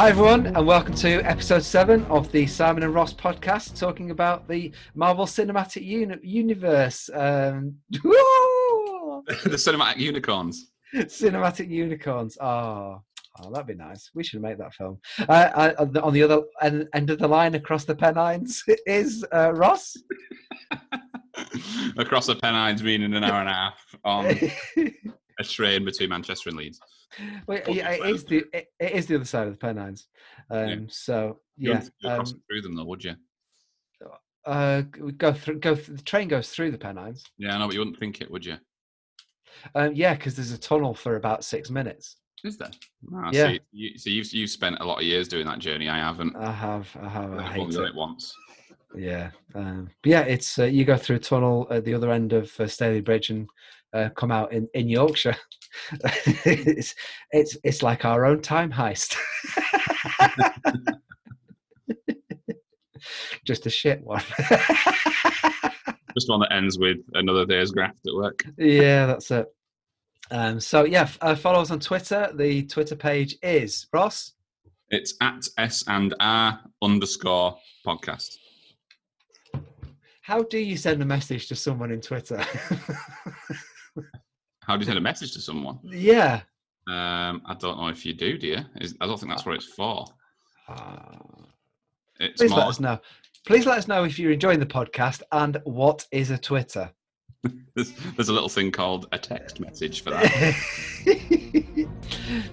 Hi, everyone, and welcome to episode seven of the Simon and Ross podcast, talking about the Marvel Cinematic Uni- Universe. Um, the cinematic unicorns. cinematic unicorns. Oh, oh, that'd be nice. We should make that film. Uh, uh, on the other end, end of the line, across the Pennines, is uh, Ross. Across the Pennines, meaning an hour and a half on a train between Manchester and Leeds. well, yeah, it is the it, it is the other side of the Pennines. Um, Yeah. So yeah, you'd um, through them, though, would you? uh, go through. Go. Th- the train goes through the Pennines. Yeah, I know, but you wouldn't think it, would you? Um, yeah, because there's a tunnel for about six minutes. Is there? Ah, Yeah. See, you, so you've you've spent a lot of years doing that journey. I haven't. I have. I have. I I've hate done it. it once. Yeah. Um, but yeah, it's uh, you go through a tunnel at the other end of uh, Stalybridge and uh, come out in, in Yorkshire. it's it's it's like our own time heist. Just a shit one. Just one that ends with another day's graft at work. yeah, that's it. Um, so yeah, uh, follow us on Twitter. The Twitter page is Ross. It's at S and R underscore podcast. How do you send a message to someone in Twitter? How do you send a message to someone? yeah. Um, I don't know if you do, do you? I don't think that's what it's for. Uh, It's please more, let us know. Please let us know if you're enjoying the podcast and what is a Twitter. there's, there's a little thing called a text message for that.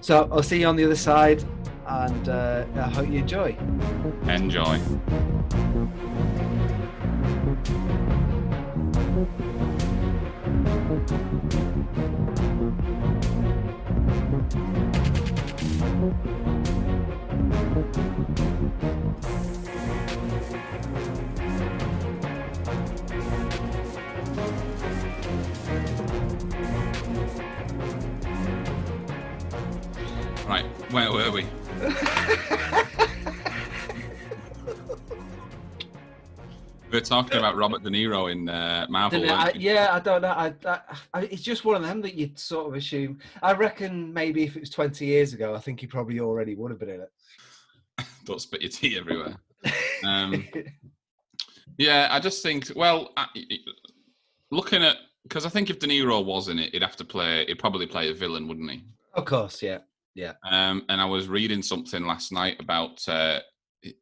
so I'll see you on the other side, and uh, I hope you enjoy. Enjoy. Where were we? we are talking about Robert De Niro in uh, Marvel. I, yeah, I don't know. I, I, I, it's just one of them that you'd sort of assume. I reckon maybe if it was 20 years ago, I think he probably already would have been in it. Don't spit your tea everywhere. Um, Yeah, I just think. Well, I, looking at because I think if De Niro was in it, he'd have to play. He'd probably play a villain, wouldn't he? of course, yeah. Um, and I was reading something last night about. Uh,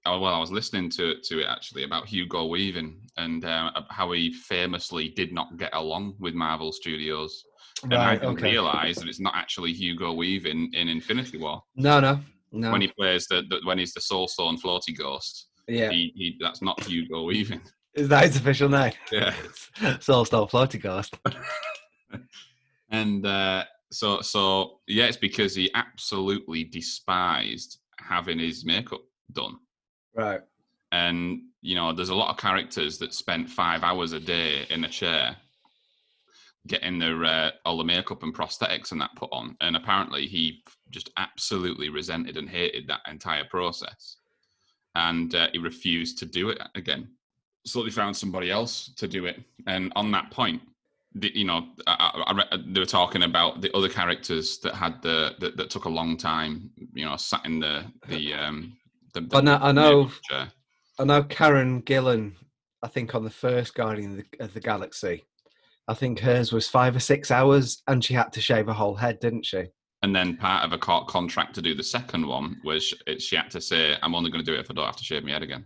oh, well, I was listening to to it actually about Hugo Weaving and uh, how he famously did not get along with Marvel Studios. And I didn't okay. realise that it's not actually Hugo Weaving in Infinity War No, no, no. when he plays the, the when he's the Soul Stone floaty ghost. yeah. He, he that's not Hugo Weaving. Is that his official name? Yeah. Soul Stone Floating Ghost. and uh, so so yeah, it's because he absolutely despised having his makeup done. Right. And you know, there's a lot of characters that spent five hours a day in a chair getting their uh, all the makeup and prosthetics and that put on, and apparently he just absolutely resented and hated that entire process, and uh, he refused to do it again. So they found somebody else to do it, and on that point, the, you know, I, I, I re- they were talking about the other characters that had the that, that took a long time, you know, sat in the the um. The, the But now- I know-. I know Karen Gillan, I think on the first Guardian of the, of the Galaxy, I think hers was five or six hours and she had to shave her whole head, didn't she? And then part of a court contract to do the second one was sh- it- she had to say, "I'm only going to do it if I don't have to shave my head again."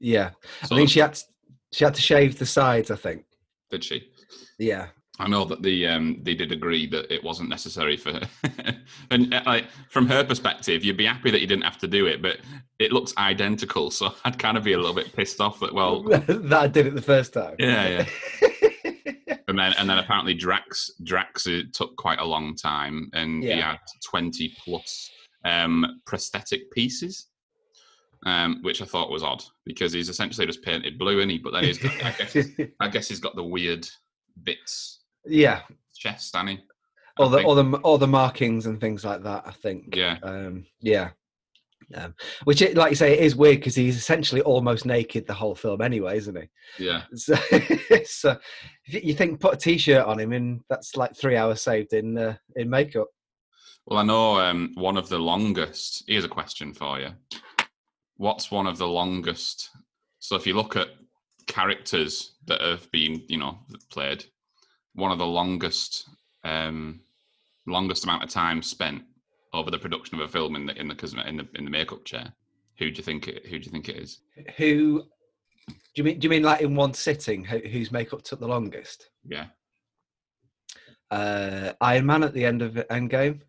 Yeah. So I think she had to, she had to shave the sides, I think. did she? Yeah. I know that the um, they did agree that it wasn't necessary for her. and uh, like from her perspective, you'd be happy that you didn't have to do it, but it looks identical, so I'd kind of be a little bit pissed off that well, that I did it the first time. yeah, yeah. And then and then apparently Drax Drax it took quite a long time, and he had twenty plus um, prosthetic pieces. Um, which I thought was odd because he's essentially just painted blue, is he? But then he's got, I guess, I guess he's got the weird bits yeah. chest, he? All the all the all the markings and things like that, I think. yeah, Um, yeah. Um, which, it, like you say, it is weird because he's essentially almost naked the whole film, anyway, isn't he? yeah, So, so you think put a t-shirt on him, and that's like three hours saved in uh, in makeup. Well, I know um, one of the longest. Here's a question for you. What's one of the longest? So, if you look at characters that have been, you know, played, one of the longest, um, longest amount of time spent over the production of a film in the in the in the in the makeup chair. Who do you think? It, who do you think it is? Who? Do you mean? Do you mean like in one sitting? Who, whose makeup took the longest? Yeah. Uh, Iron Man at the end of Endgame.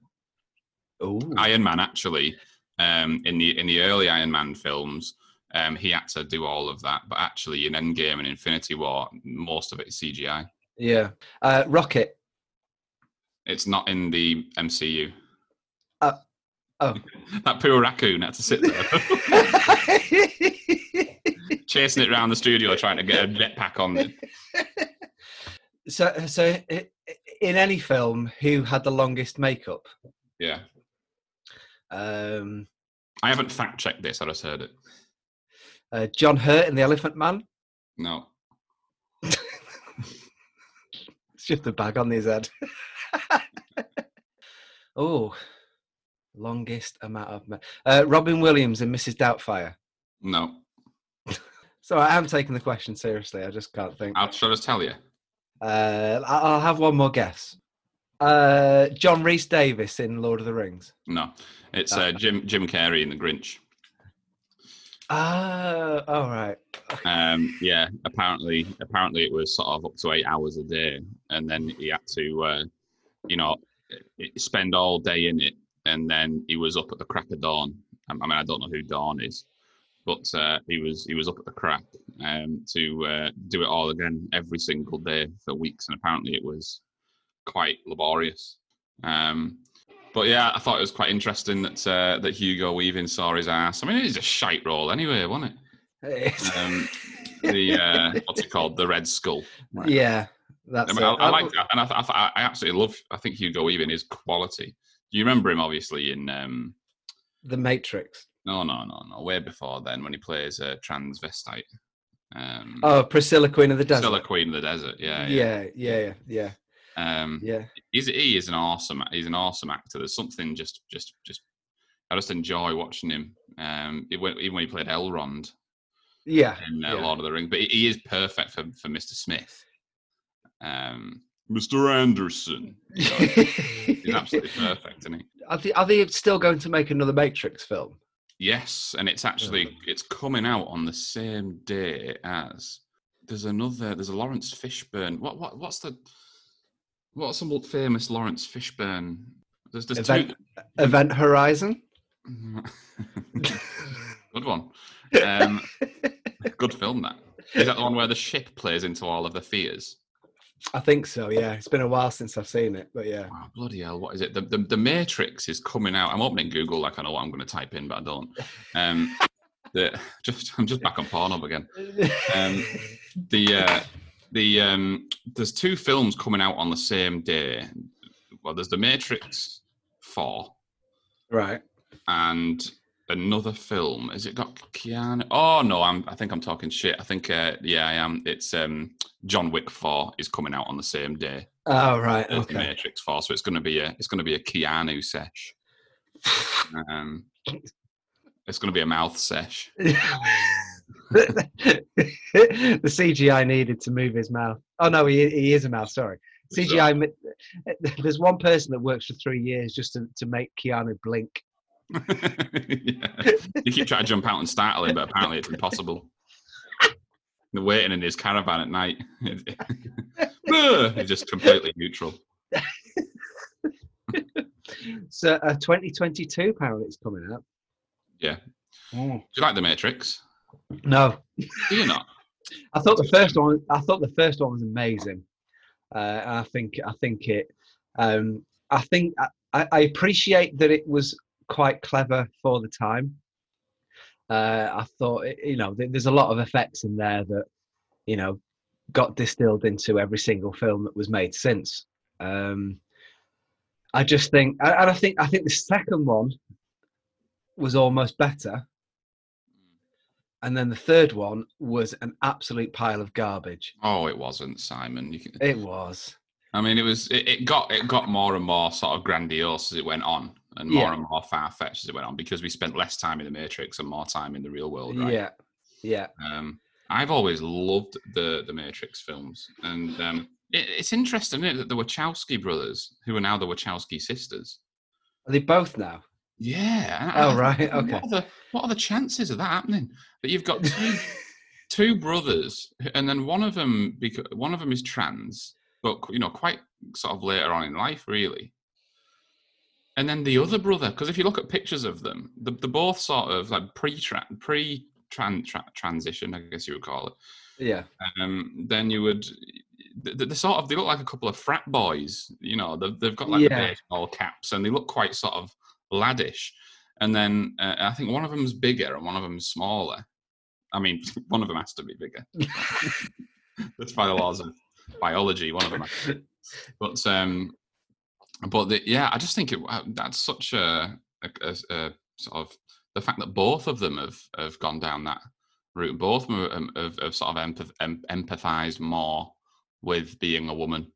Oh, Iron Man actually. Um, in the in the early Iron Man films, um, he had to do all of that, but actually in Endgame and Infinity War, most of it is CGI. Yeah, uh, Rocket. It's not in the MCU. Uh, oh, that poor raccoon had to sit there, chasing it around the studio, trying to get a jetpack on. It. So, so in any film, who had the longest makeup? Yeah. Um, I haven't fact checked this. I just heard it. Uh, John Hurt in The Elephant Man. No. it's just a bag on his head. oh, longest amount of uh, Robin Williams and Mrs. Doubtfire. No. so I am taking the question seriously. I just can't think. I'll just tell you. Uh, I'll have one more guess. Uh, John Rhys-Davies in Lord of the Rings. No, it's uh, Jim Jim Carrey in The Grinch. Ah, all right. um, yeah, apparently, apparently it was sort of up to eight hours a day, and then he had to, uh, you know, spend all day in it, and then he was up at the crack of dawn. I mean, I don't know who Dawn is, but uh, he was he was up at the crack um, to uh, do it all again every single day for weeks, and apparently it was quite laborious. Um, but yeah, I thought it was quite interesting that uh, that Hugo Weaving saw his ass. I mean, it is a shite role anyway, wasn't it? Um, the uh, what's it called? The Red Skull. Right? Yeah, that's. I, mean, I, I, like that, and I, I, I absolutely love. I think Hugo Weaving is quality. Do you remember him? Obviously in um, The Matrix. No, no, no, no. Way before then, when he plays a transvestite. Um, oh, Priscilla, Queen of the Desert. Priscilla, Queen of the Desert. Yeah, yeah, yeah, yeah. yeah. Um, yeah, he's he is an awesome he's an awesome actor. There's something just just just I just enjoy watching him. Um, even when he played Elrond, yeah, in uh, yeah. Lord of the Rings, but he is perfect for for Mr. Smith. Um, Mr. Anderson, you know, he's absolutely perfect, isn't he? Are they, are they still going to make another Matrix film? Yes, and it's actually it's coming out on the same day as there's another there's a Laurence Fishburne. What what what's the what's some famous Laurence Fishburne? There's, there's Event, two. Event Horizon. good one. Um, good film. That is that the one where the ship plays into all of the fears. I think so. Yeah, it's been a while since I've seen it, but yeah. Wow, bloody hell! What is it? The, the the Matrix is coming out. I'm opening Google like I know what I'm going to type in, but I don't. Um, the just I'm just back on Pornhub again. Um, the uh, the um, there's two films coming out on the same day. Well, there's the Matrix Four, right, and another film. Has it got Keanu? Oh no, I'm. I think I'm talking shit. I think uh, yeah, I am. It's um, John Wick Four is coming out on the same day. Oh right, as okay. Matrix Four, so it's going to be a it's going to be a Keanu sesh. um, it's going to be a mouth sesh. the CGI needed to move his mouth. Oh no, he he is a mouth. Sorry, CGI. There's one person that works for three years just to, to make Keanu blink. yeah. You keep trying to jump out and startle him, but apparently it's impossible. They're waiting in his caravan at night. He's just completely neutral. so, uh, 2022 apparently it's coming up. Yeah. Mm. Do you like The Matrix? No. Do you not? I thought the first one. I thought the first one was amazing. Uh, I think. I think it. Um, I think I, I appreciate that it was quite clever for the time. Uh, I thought, you know, there's a lot of effects in there that, you know, got distilled into every single film that was made since. Um, I just think, and I think, I think the second one was almost better, and then the third one was an absolute pile of garbage. Oh, it wasn't, Simon. Can... It was. I mean, it was it, it got it got more and more sort of grandiose as it went on, and more Yeah. and more far fetched as it went on because we spent less time in the Matrix and more time in the real world. Right? Yeah, yeah, Um, I've always loved the the Matrix films, and um, it, it's interesting isn't it, that the Wachowski brothers, who are now the Wachowski sisters, are they both now? Yeah. Oh, right, okay. What are, the, what are the chances of that happening? That you've got two two brothers, and then one of them because one of them is trans, but you know, quite sort of later on in life, really. And then the other brother, because if you look at pictures of them, the- they're both sort of like pre pre tran tra- transition, I guess you would call it. yeah, Um, then you would. th- th- They sort of they look like a couple of frat boys, you know. They've, they've got like the baseball caps, and they look quite sort of laddish. And then uh, I think one of them's bigger and one of them's smaller. I mean, one of them has to be bigger. That's by the laws of biology. One of them, has to be. but um, but the, yeah, I just think it, uh, that's such a, a, a, sort of the fact that both of them have have gone down that route. Both of them have, have, have sort of empath, em, empathized more with being a woman.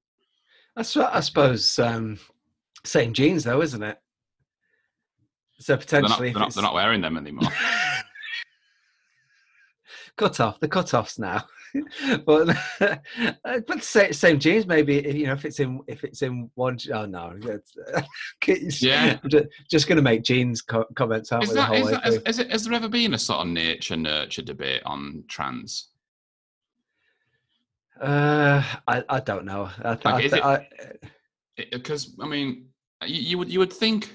that's what I suppose. Um, same genes, though, isn't it? So They're not, potentially, they're, not, they're not wearing them anymore. cut off the cut offs now, but uh, but same, same genes. Maybe you know if it's in if it's in one. Oh no, Yeah. I'm just going to make jeans co- comments, aren't Is we? The that, whole is that, has, it, has there ever been a sort of nature nurture debate on trans? Uh, I I don't know. I, Like, I, is th- it- I, Because I mean, you, you would you would think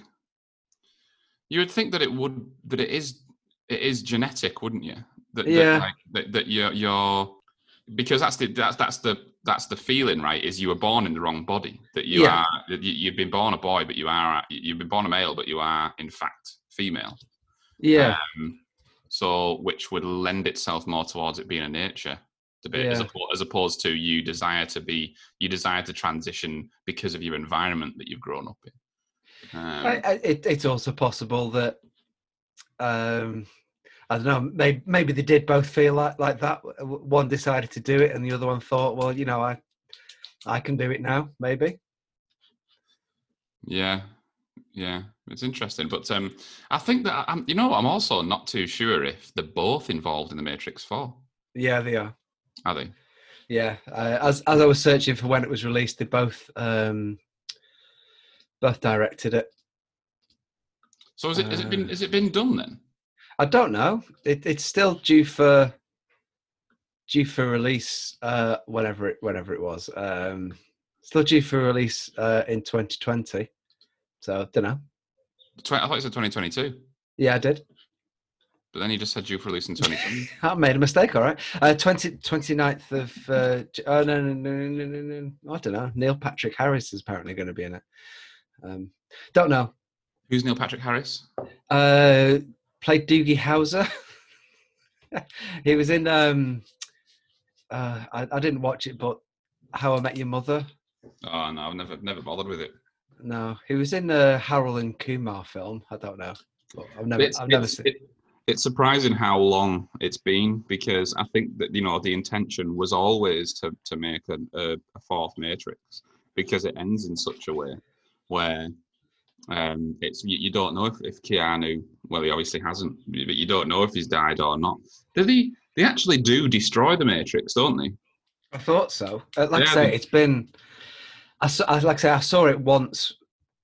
you would think that it would that it is it is genetic, wouldn't you? That, that, Yeah. like, that, that you're you're because that's the that's that's the that's the feeling, right? Is you were born in the wrong body. That you Yeah. are that you, you've been born a boy, but you are you've been born a male, but you are in fact female. yeah, Um, so which would lend itself more towards it being a nature debate as, Yeah. oppo- as opposed to you desire to be you desire to transition because of your environment that you've grown up in. Um, I, I, it, it's also possible that um, I don't know. Maybe, maybe they did both feel like like that. One decided to do it, and the other one thought, "Well, you know, I I can do it now." Maybe. yeah, yeah, it's interesting. But um, I think that I'm, you know, I'm also not too sure if they're both involved in the Matrix Four. Yeah, they are. Are they? Yeah. Uh, as as I was searching for when it was released, they both um, both directed it. So has it has it been Uh, has it been done then? I don't know. It, it's still due for due for release uh, whenever it whenever it was. Um, still due for release uh, in 2020. So don't know. I thought it said 2022, Yeah, I did. but then you just said due for release in 2020. I made a mistake. All right. Uh, 20, 29th of. Uh, oh no, no, no, no, no, no. I don't know. Neil Patrick Harris is apparently going to be in it. Um, don't know. Who's Neil Patrick Harris? Uh, played Doogie Howser. he was in. Um, uh, I, I didn't watch it, but How I Met Your Mother. Oh no, I've never never bothered with it. No, he was in the Harold and Kumar film. I don't know. But I've never. it's, I've never it's, seen. it- it's surprising how long it's been because I think that you know the intention was always to to make a, a, a fourth Matrix because it ends in such a way where um, it's you, you don't know if, if Keanu well he obviously hasn't but you don't know if he's died or not. Do they they actually do destroy the Matrix, don't they? I thought so. Uh, like Yeah, I say, they- it's been. I, saw, I like I say, I saw it once.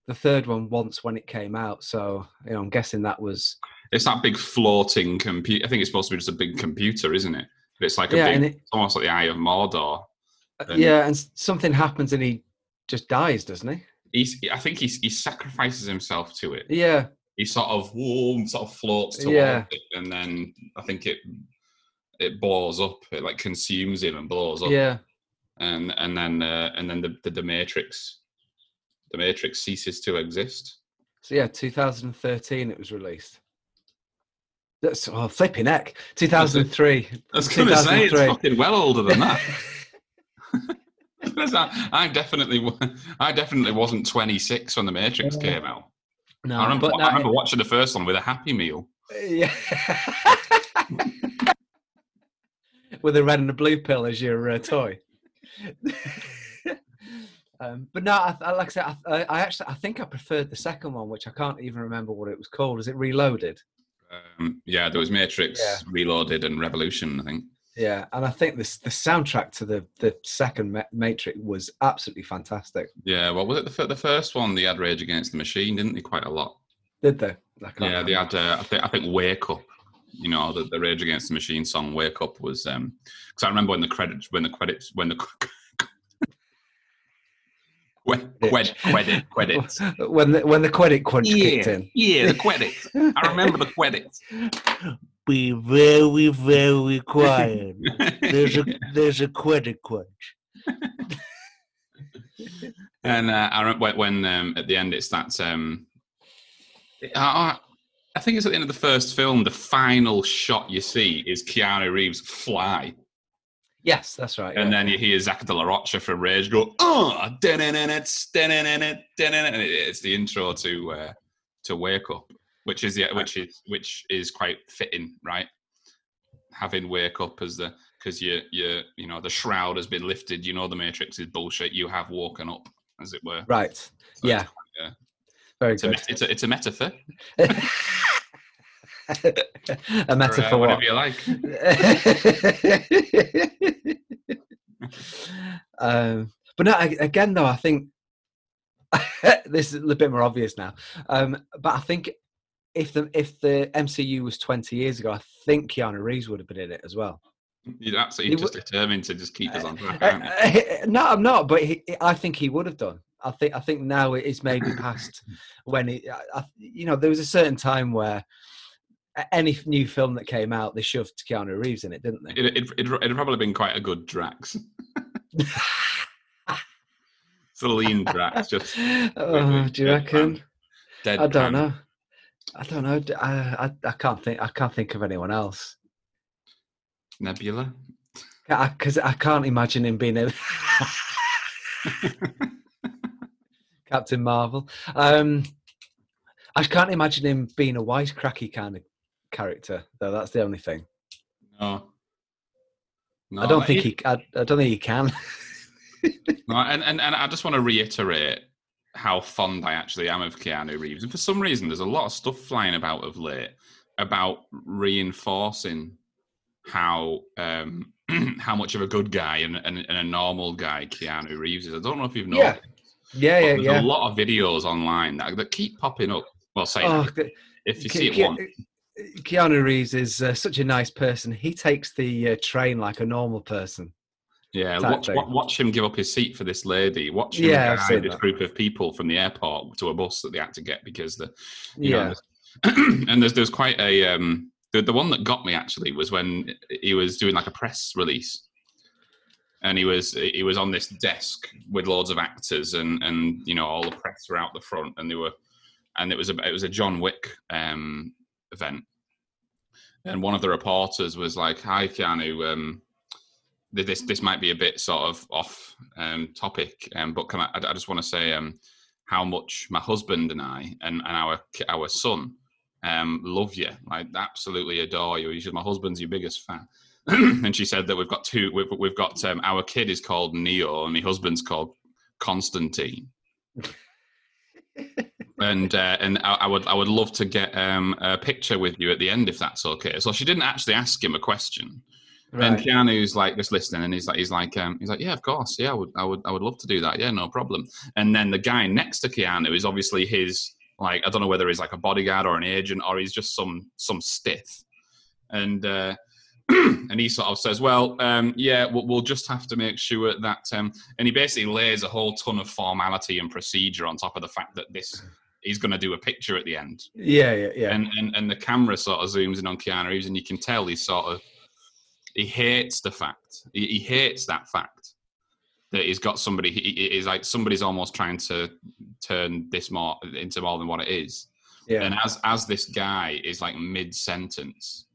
The third one once when it came out. So you know, I'm guessing that was. It's that big floating computer. I think it's supposed to be just a big computer, isn't it? But it's like a Yeah, big, it, almost like the Eye of Mordor. uh, and- yeah, and something happens and he just dies, doesn't he? He's, I think he he sacrifices himself to it. Yeah, He sort of whoa, sort of floats towards Yeah. it, and then I think it it blows up. It like consumes him and blows up. yeah. And and then uh, and then the, the the Matrix, the Matrix ceases to exist. So yeah, 2013 it was released. That's oh, flipping heck. 2003. I was going to say it's 2003. fucking well older than that. I, I definitely, I definitely wasn't 26 when the Matrix came out. no, I remember, but I remember watching the first one with a Happy Meal. Yeah. With a red and a blue pill as your uh, toy. Um, but no, I, I, like I said, I, I actually I think I preferred the second one, which I can't even remember what it was called. Is it Reloaded? Um, yeah, there was Matrix, Yeah. Reloaded, and Revolution. I think. Yeah, and I think this the soundtrack to the the second Matrix was absolutely fantastic. Yeah, well, was it the, the first one? They had Rage Against the Machine, didn't they? Quite a lot. Did they? Yeah, they had. Uh, I think. I think Wake Up. You know, the, the Rage Against the Machine song "Wake Up" was um because I remember when the credits, when the credits, when the when credit, credit, credits. when the when the credit crunch kicked in. yeah, the credits. I remember the credits. Be very, very quiet. There's a there's a credit crunch. And uh, I remember when, when um, at the end it's that. Um, I, I think it's at the end of the first film. The final shot you see is Keanu Reeves fly, Yes, that's right. and yeah. then you hear Zack De La Rocha from Rage go, "Oh, da-na-na-na, da-na-na-na, da-na-na," and it's the intro to uh, to Wake Up, which is yeah, which is which is quite fitting, right? Having Wake Up as the because you you you know the shroud has been lifted. You know the Matrix is bullshit. You have woken up, as it were. right. So yeah. yeah. Very It's a, good. met- it's a it's a metaphor. a or, metaphor. uh, whatever what? you like. um, but no, a- again, though, I think this is a bit more obvious now. Um, but I think if the if the MCU was twenty years ago, I think Keanu Reeves would have been in it as well. You're absolutely He just w- determined to just keep us on track, Uh, aren't you? uh, no, I'm not. But he, I think he would have done. I think I think now it is maybe past when it, I, I- you know, there was a certain time where any new film that came out, they shoved Keanu Reeves in it, didn't they? It, it, it, it'd probably been quite a good Drax. It's a lean Drax, just oh, do you reckon? dead. I don't know. I don't know. I, I, I can't think. I can't think of anyone else. Nebula. Because I, can't imagine him being a Captain Marvel. Um, I can't imagine him being a wisecracky kind of character, though. That's the only thing. No. No, I don't think he- he. I, I don't think he can. No, and, and, and I just want to reiterate how fond I actually am of Keanu Reeves. And for some reason, there's a lot of stuff flying about of late about reinforcing how um, how much of a good guy and, and, and a normal guy Keanu Reeves is. I don't know if you've noticed. yeah, but yeah, there's yeah. a lot of videos online that, that keep popping up. Well, say Oh, that. if you Ke- see it Ke- once, Keanu Reeves is uh, such a nice person. He takes the uh, train like a normal person. Yeah, type watch, watch him give up his seat for this lady. Watch him Yeah, guide this that. group of people from the airport to a bus that they had to get because the you know, Yeah, there's- and there's there's quite a um the, the one that got me actually was when he was doing like a press release and he was he was on this desk with loads of actors and and you know all the press were out the front and they were and it was a it was a John Wick um event and one of the reporters was like hi Keanu um this this might be a bit sort of off um, topic, um, but can I, I just want to say um, how much my husband and I and, and our our son um, love you, like absolutely adore you. He said, my husband's your biggest fan. and she said that we've got two. We've, we've got um, our kid is called Neo, and my husband's called Constantine. and uh, and I, I would I would love to get um, a picture with you at the end if that's okay. So she didn't actually ask him a question. And right. Keanu's like just listening, and he's like, he's like, um, he's like, yeah, of course, yeah, I would, I would, I would love to do that, yeah, no problem. And then the guy next to Keanu is obviously his, like, I don't know whether he's like a bodyguard or an agent or he's just some some stiff, and uh, and he sort of says, well, um, yeah, we'll, we'll just have to make sure that, um, and he basically lays a whole ton of formality and procedure on top of the fact that this he's going to do a picture at the end, yeah, yeah, yeah. and, and and the camera sort of zooms in on Keanu Reeves, and you can tell he's sort of he hates the fact he, he hates that fact that he's got somebody. He, is like somebody's almost trying to turn this more into more than what it is. yeah. And as as this guy is like mid sentence,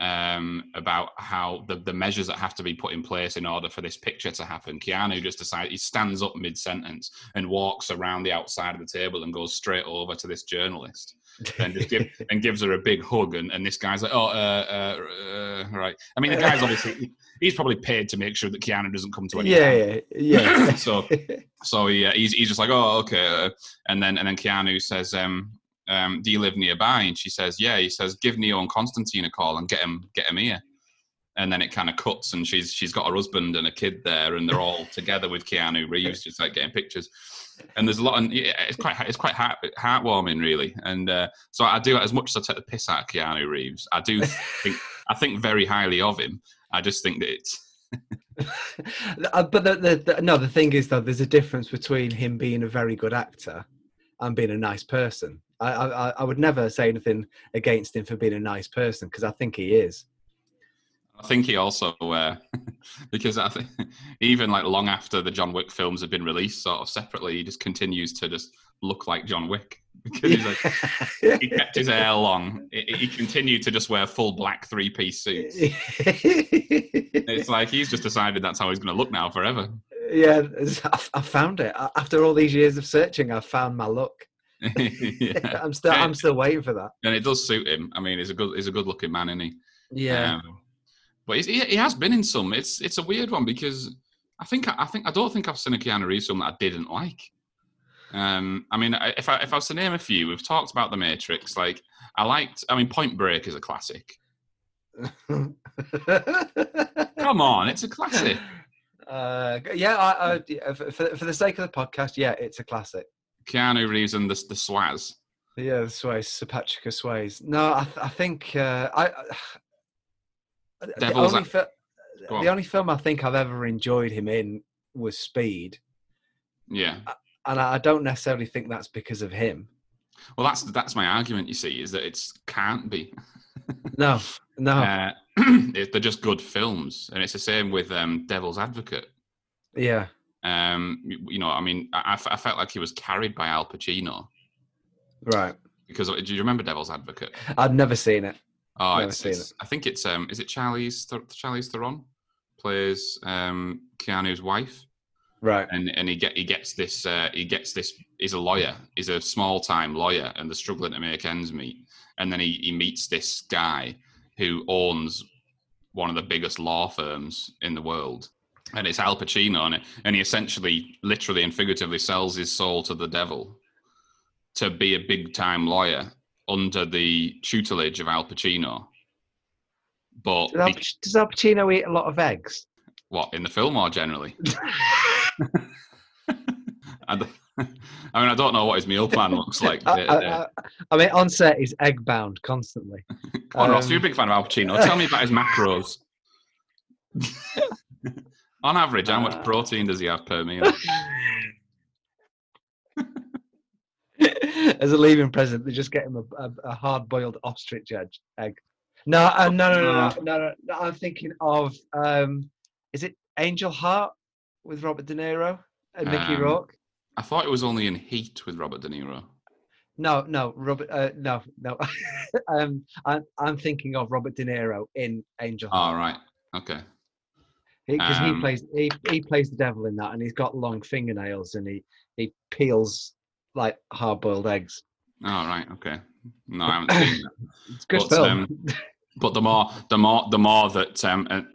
um, about how the, the measures that have to be put in place in order for this picture to happen. Keanu just decides he stands up mid sentence and walks around the outside of the table and goes straight over to this journalist and just give, and gives her a big hug. And, and this guy's like, oh, uh, uh, uh, right. I mean, the guy's obviously he's probably paid to make sure that Keanu doesn't come to any. Yeah, yeah, yeah. so so he, uh, he's he's just like, oh, okay. Uh, and then and then Keanu says, um, um, do you live nearby? And she says, yeah. He says, give Neo and Constantine a call and get him get him here. And then it kind of cuts, and she's she's got her husband and a kid there, and they're all together with Keanu Reeves, just like getting pictures. And there's a lot, yeah, it's quite it's quite heart, heartwarming, really. And uh, so I do as much as I take the piss out of Keanu Reeves, I do think I think very highly of him. I just think that it's Uh, but the, the, the, no, the thing is though, there's a difference between him being a very good actor and being a nice person. I, I, I would never say anything against him for being a nice person because I think he is. I think he also, uh, because I think even like long after the John Wick films have been released, sort of separately, he just continues to just look like John Wick because he's like, he kept his hair long. He, continued to just wear full black three piece suits. it's like he's just decided that's how he's going to look now forever. yeah, I, I found it after all these years of searching. I found my look. Yeah. I'm still, I'm still waiting for that. and it does suit him. I mean, he's a good, he's a good looking man, isn't he? Yeah, Um, but he, he has been in some. It's it's a weird one because I think I think I don't think I've seen a Keanu Reeves film that I didn't like. Um, I mean, if I if I was to name a few, we've talked about The Matrix. Like I liked. I mean, Point Break is a classic. Come on, it's a classic. Uh, yeah, I, I, for, for for the sake of the podcast, yeah, it's a classic. Keanu Reeves and the the Swaz. Yeah, the Sways, Sir Patrick Swayze. No, I, I think uh, I. I the only, fi- the only film I think I've ever enjoyed him in was Speed, Yeah. and I I don't necessarily think that's because of him. Well, that's that's my argument. You see, is that it can't be. No, no, Uh, they're just good films, and it's the same with um, Devil's Advocate. yeah, Um, you, know, I mean, I felt like he was carried by Al Pacino right. because do you remember Devil's Advocate? I've never seen it. Oh, Never it's, it's I think it's um, is it Charlize Th- Charlize Theron plays um Keanu's wife, Right. and and he get he gets this uh, he gets this he's a lawyer he's a small time lawyer and they're struggling to make ends meet and then he, he meets this guy who owns one of the biggest law firms in the world and it's Al Pacino and, it and he essentially literally and figuratively sells his soul to the devil to be a big time lawyer under the tutelage of Al Pacino but Does Al, be- does Al Pacino eat a lot of eggs? what in the film or generally I, mean, I don't know what his meal plan looks like. I, to day. I, I, mean, on set he's egg bound constantly. Come on, Ross, um, you're a big fan of Al Pacino. Tell me about his macros. On average, how much Uh, protein does he have per meal? As a leaving present, they just get him a, a, a hard-boiled ostrich egg. egg. No, uh, no, no, no, no, no, no, no. I'm thinking of um, is it Angel Heart with Robert De Niro and Mickey Um, Rourke? I thought it was only in Heat with Robert De Niro. No, no, Robert. Uh, no, no. um, I'm I'm thinking of Robert De Niro in Angel All Heart right. Okay. Because um, he plays he, he plays the devil in that, and he's got long fingernails and he he peels like hard-boiled eggs. All right. Okay. No, I haven't seen that. It's good But, film. um, But the more, the more, the more that um, uh,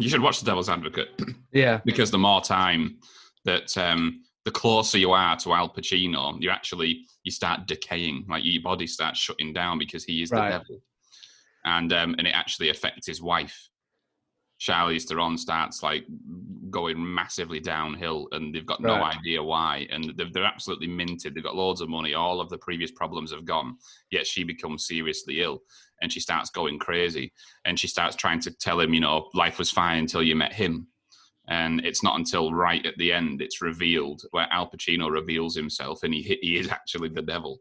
you should watch The Devil's Advocate yeah, because the more time that um, the closer you are to Al Pacino, you actually you start decaying, like your body starts shutting down because he is Right. the devil, and um, and it actually affects his wife. Charlize Theron starts like going massively downhill, and they've got no idea why, and they're, they're absolutely minted. They've got loads of money. All of the previous problems have gone, yet she becomes seriously ill, and she starts going crazy, and she starts trying to tell him, you know, life was fine until you met him, and it's not until right at the end it's revealed where Al Pacino reveals himself, and he he is actually the devil,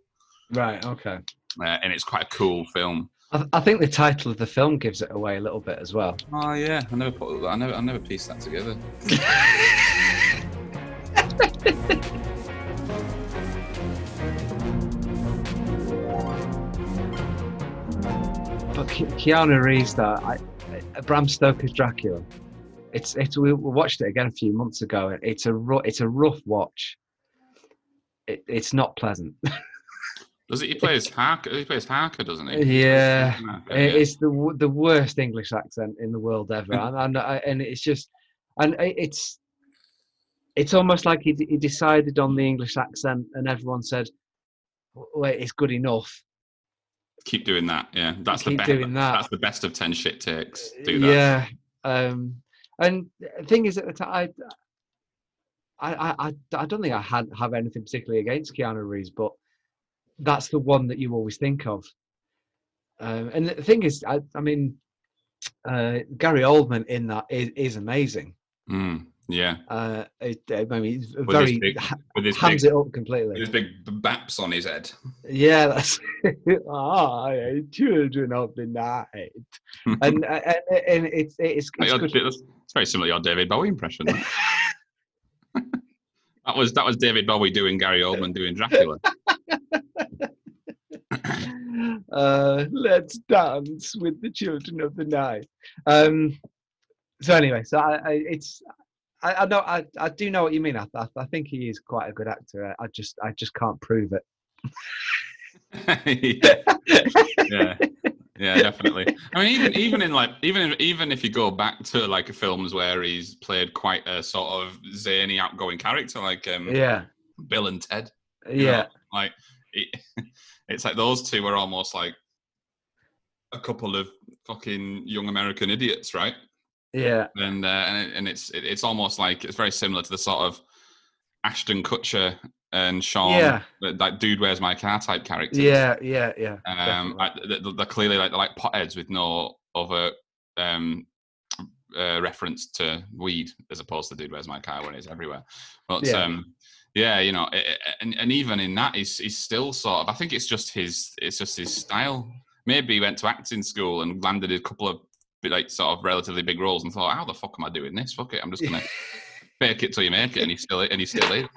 right, okay. uh, and it's quite a cool film. I, I think the title of the film gives it away a little bit as well. Oh yeah, I never put I never I never pieced that together. But Ke- Keanu Reeves, though, I, Bram Stoker's Dracula. It's it's we watched it again a few months ago. It's a ru- it's a rough watch. It, it's not pleasant. Does it? He plays Harker. He plays Harker, doesn't he? Yeah, Harker, It- yeah. It's the the worst English accent in the world ever, hmm. and and, uh, and it's just, and it's, it's almost like he, he decided on the English accent, and everyone said, "Wait, it's good enough." Keep doing that. Yeah, that's the best. that. That's the best of ten shit takes. Uh, Do that. Yeah, um, and the thing is, at the time, I, I, I, I don't think I had have anything particularly against Keanu Reeves, but that's the one that you always think of. Um, and the thing is, I, I mean, uh, Gary Oldman in that is, is amazing. Mm, yeah. Uh, it, I mean, very big- ha- With his hands big, it up with completely. his big baps on his head. Yeah, that's ah, yeah, children of the night, and and, and it's it's, it's good. It's very similar to your David Bowie impression. that was that was David Bowie doing Gary Oldman doing Dracula. Uh, let's dance with the children of the night. Um, so anyway, so I, I it's I, I know I, I do know what you mean. I, I, I think he is quite a good actor. I, I just I just can't prove it. yeah, yeah, definitely. I mean, even even in like even if, even if you go back to like films where he's played quite a sort of zany, outgoing character, like um, yeah, Bill and Ted. yeah, know, like it, it's like those two are almost like a couple of fucking young American idiots, right? yeah, and uh, and, it, and it's it, it's almost like it's very similar to the sort of Ashton Kutcher and Sean, Yeah. that, that dude wears my car type characters. yeah, yeah, yeah. um. I, they're, they're clearly like they're like potheads with no other um uh, reference to weed as opposed to dude where's my car when it's everywhere. But Yeah. um, yeah, you know, it, it- and and even in that, he's he's still sort of. I think it's just his it's just his style. Maybe he went to acting school and landed a couple of like sort of relatively big roles and thought, how the fuck am I doing this? Fuck it, I'm just gonna fake it till you make it, and he's still and he's still is.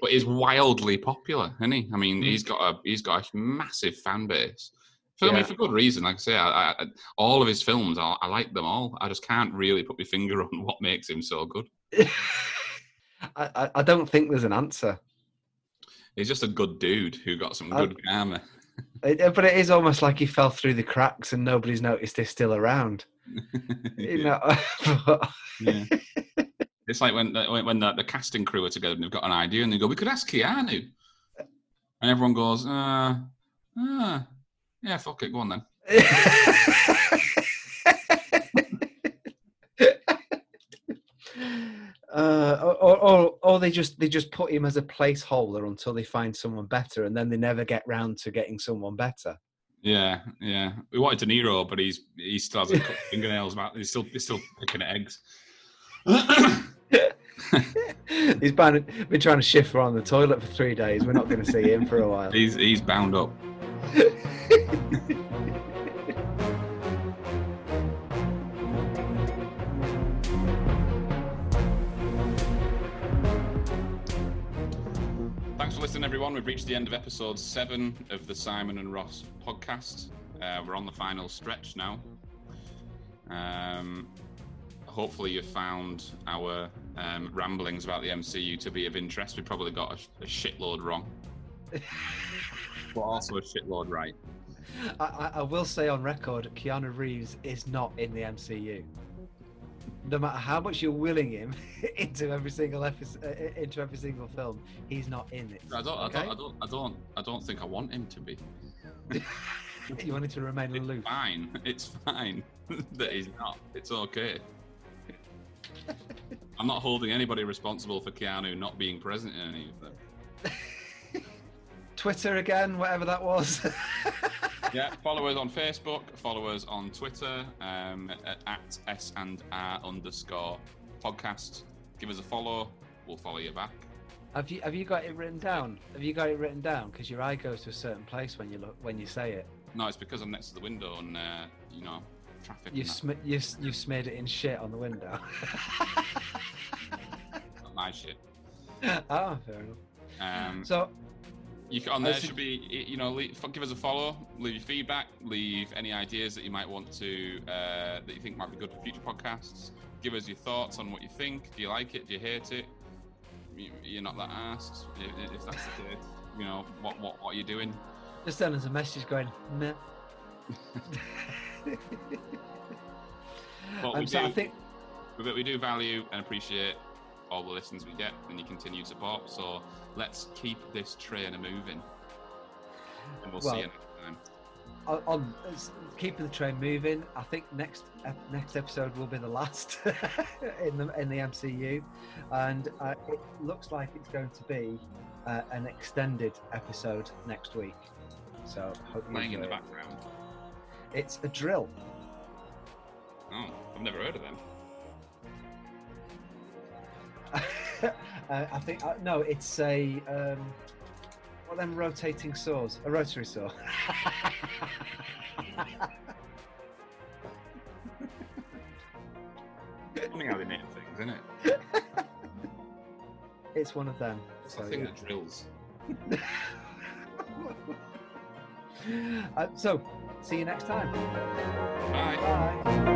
But he's wildly popular, isn't he? I mean, hmm. he's got a he's got a massive fan base. For I Yeah. mean, for good reason. Like I say, I, I, all of his films, I, I like them all. I just can't really put my finger on what makes him so good. I, I, I don't think there's an answer. He's just a good dude who got some I- good karma. It- but it is almost like he fell through the cracks and nobody's noticed he's still around. You know, Yeah. It's like when the, when- when the, the casting crew are together and they've got an idea and they go, "We could ask Keanu," and everyone goes, "Uh, uh yeah, fuck it, go on then." uh, or, or, they just they just put him as a placeholder until they find someone better, and then they never get round to getting someone better. Yeah, yeah. We wanted De Niro, but he's he still hasn't cut fingernails. About he's still he's still picking at eggs. He's been, been trying to shift on the toilet for three days. We're not going to see him for a while. he's he's bound up. Listening, everyone. We've reached the end of episode seven of the Simon and Ross podcast. Uh, we're on the final stretch now. Um, hopefully, you found our um, ramblings about the MCU to be of interest. We probably got a, a shitload wrong, but also a shitload right. I, I, I will say on record, Keanu Reeves is not in the MCU. No matter how much you're willing him into every single episode, uh, into every single film, he's not in it. I don't, I don't, I don't, I don't, I don't think I want him to be. you want him to remain It's aloof. fine. It's fine that he's not. It's okay. I'm not holding anybody responsible for Keanu not being present in any of them. Twitter again, whatever that was. Yeah, follow us on Facebook, follow us on Twitter um, at, at S and R underscore podcast. Give us a follow. We'll follow you back. have you have you got it written down? Have you got it written down? Because your eye goes to a certain place when you look when you say it. No, it's because I'm next to the window and uh, you know traffic. You sm- you you smeared it in shit on the window. Not my shit. oh, fair enough. Um, So, You can, on there should be, you know, leave, give us a follow, leave your feedback, leave any ideas that you might want to, uh, that you think might be good for future podcasts. Give us your thoughts on what you think. Do you like it? Do you hate it? You- You're not that asked. If if that's the case, you know, what, what, what are you doing? Just send us a message going, meh. But we so I think But we do value and appreciate all the listens we get and your continued support. So let's keep this train moving. And we'll see you next time. on, on keeping the train moving, I think next ep- next episode will be the last in the in the MCU, and uh, it looks like it's going to be uh, an extended episode next week. So hope you Playing in the background. It's a drill. Oh, I've never heard of them. uh, I think uh, no, it's a um, what them rotating saws, a rotary saw. Funny how they name things, isn't it? it's one of them. It's So, a thing yeah. that drills. uh, so, see you next time. Bye. Bye.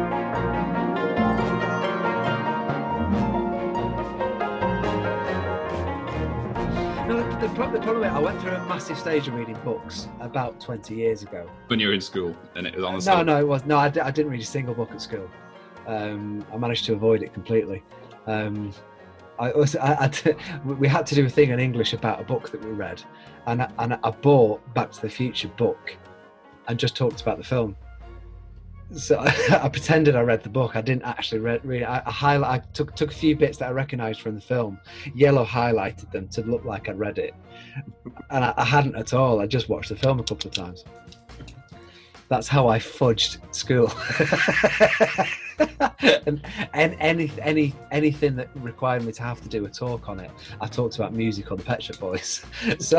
The, the, pro- the problem is, I went through a massive stage of reading books about 20 years ago. When you were in school and it was on the No, no, it was no. I, I didn't read a single book at school. Um, I managed to avoid it completely. Um, I also, I, I d- we had to do a thing in English about a book that we read, and I, and I bought Back to the Future book, and just talked about the film. So I, pretended I read the book. I didn't actually read. read. I, I highlight. I took took a few bits that I recognised from the film, yellow highlighted them to look like I'd read it, and I, I hadn't at all. I just watched the film a couple of times. That's how I fudged school. and, and any any anything that required me to have to do a talk on it, I talked about music or the Pet Shop Boys. So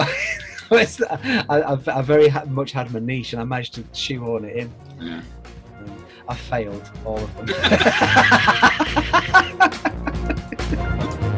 I, I very much had my niche, and I managed to shoehorn it in. Yeah. I failed all of them.